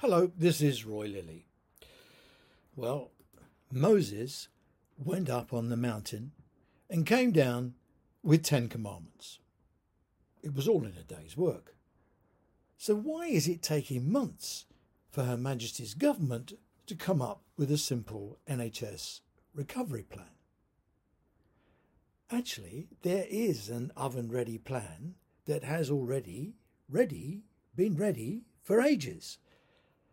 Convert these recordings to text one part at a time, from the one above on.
Hello, this is Roy Lilly. Well, Moses went up on the mountain and came down with Ten Commandments. It was all in a day's work. So, why is it taking months for Her Majesty's government to come up with a simple NHS recovery plan? Actually, there is an oven ready plan that has already ready been ready for ages.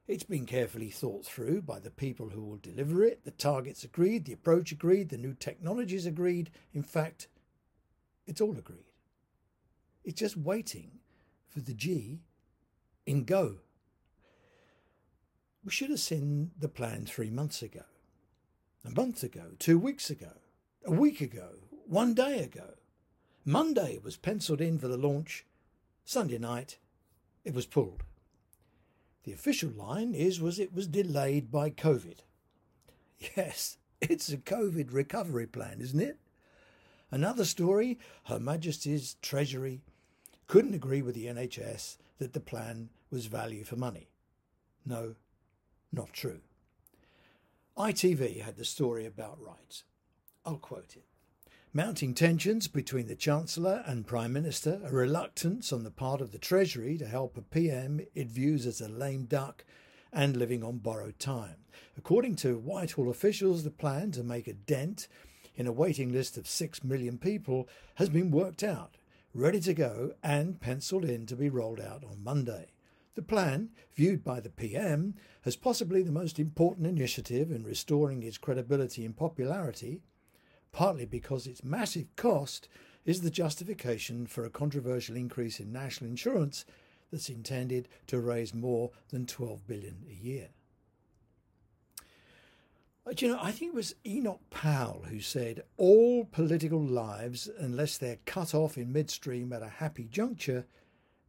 It's been carefully thought through by the people who will deliver it, the targets agreed, the approach agreed, the new technologies agreed. In fact, it's all agreed. It's just waiting for the G in go. We should have seen the plan three months ago, a month ago, two weeks ago, a week ago, one day ago. Monday was penciled in for the launch. Sunday night, it was pulled. The official line is was it was delayed by COVID. Yes, it's a COVID recovery plan, isn't it? Another story, Her Majesty's Treasury couldn't agree with the NHS that the plan was value for money. No, not true. ITV had the story about right. I'll quote it. Mounting tensions between the Chancellor and Prime Minister, a reluctance on the part of the Treasury to help a PM it views as a lame duck, and living on borrowed time. According to Whitehall officials, the plan to make a dent in a waiting list of 6 million people has been worked out, ready to go, and penciled in to be rolled out on Monday. The plan, viewed by the PM as possibly the most important initiative in restoring its credibility and popularity, partly because its massive cost is the justification for a controversial increase in national insurance that's intended to raise more than 12 billion a year. Uh, but you know, I think it was Enoch Powell who said, All political lives, unless they're cut off in midstream at a happy juncture,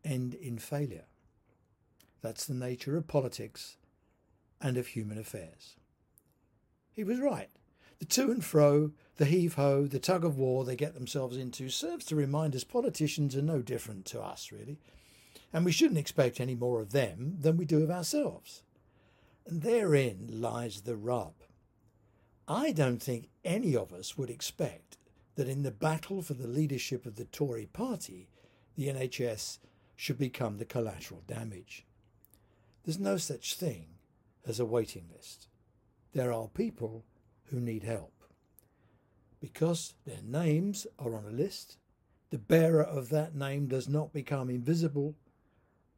end in failure. That's the nature of politics and of human affairs. He was right. The to and fro, the heave ho, the tug of war they get themselves into serves to remind us politicians are no different to us, really. And we shouldn't expect any more of them than we do of ourselves. And therein lies the rub. I don't think any of us would expect that in the battle for the leadership of the Tory party, the NHS should become the collateral damage. There's no such thing as a waiting list. There are people who need help. Because their names are on a list, the bearer of that name does not become invisible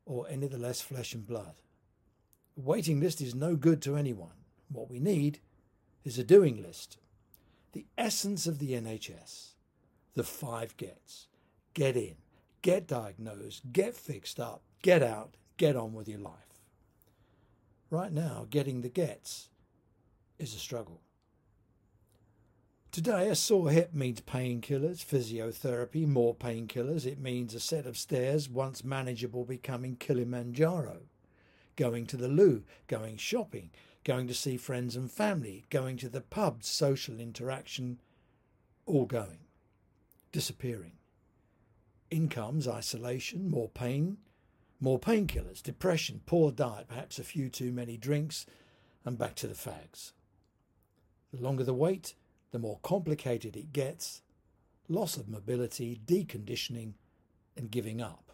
or any the less flesh and blood. A waiting list is no good to anyone. What we need is a doing list. The essence of the NHS, the five gets get in, get diagnosed, get fixed up, get out, get on with your life. Right now, getting the gets is a struggle. Today, a sore hip means painkillers, physiotherapy, more painkillers. It means a set of stairs, once manageable, becoming Kilimanjaro. Going to the loo, going shopping, going to see friends and family, going to the pub, social interaction, all going, disappearing. Incomes, isolation, more pain, more painkillers, depression, poor diet, perhaps a few too many drinks, and back to the fags. The longer the wait, the more complicated it gets, loss of mobility, deconditioning, and giving up.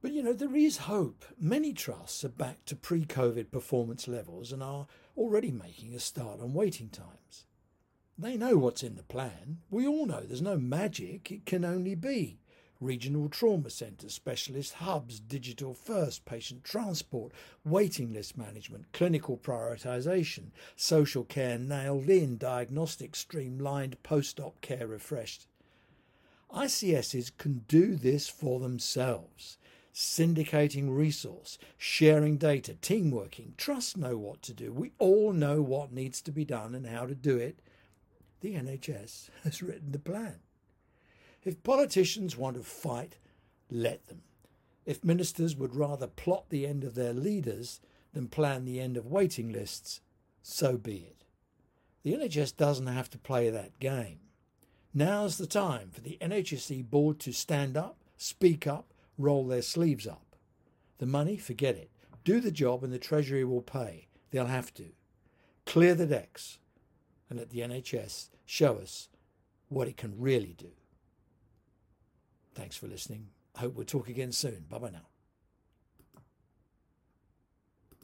But you know, there is hope. Many trusts are back to pre COVID performance levels and are already making a start on waiting times. They know what's in the plan. We all know there's no magic, it can only be regional trauma centres, specialist hubs, digital first, patient transport, waiting list management, clinical prioritisation, social care nailed in, diagnostic streamlined, post op care refreshed. ICSs can do this for themselves. Syndicating resource, sharing data, team working, trust know what to do. We all know what needs to be done and how to do it. The NHS has written the plan. If politicians want to fight, let them. If ministers would rather plot the end of their leaders than plan the end of waiting lists, so be it. The NHS doesn't have to play that game. Now's the time for the NHS board to stand up, speak up, roll their sleeves up. The money, forget it. Do the job and the Treasury will pay. They'll have to. Clear the decks and let the NHS show us what it can really do. Thanks for listening. I hope we'll talk again soon. Bye bye now.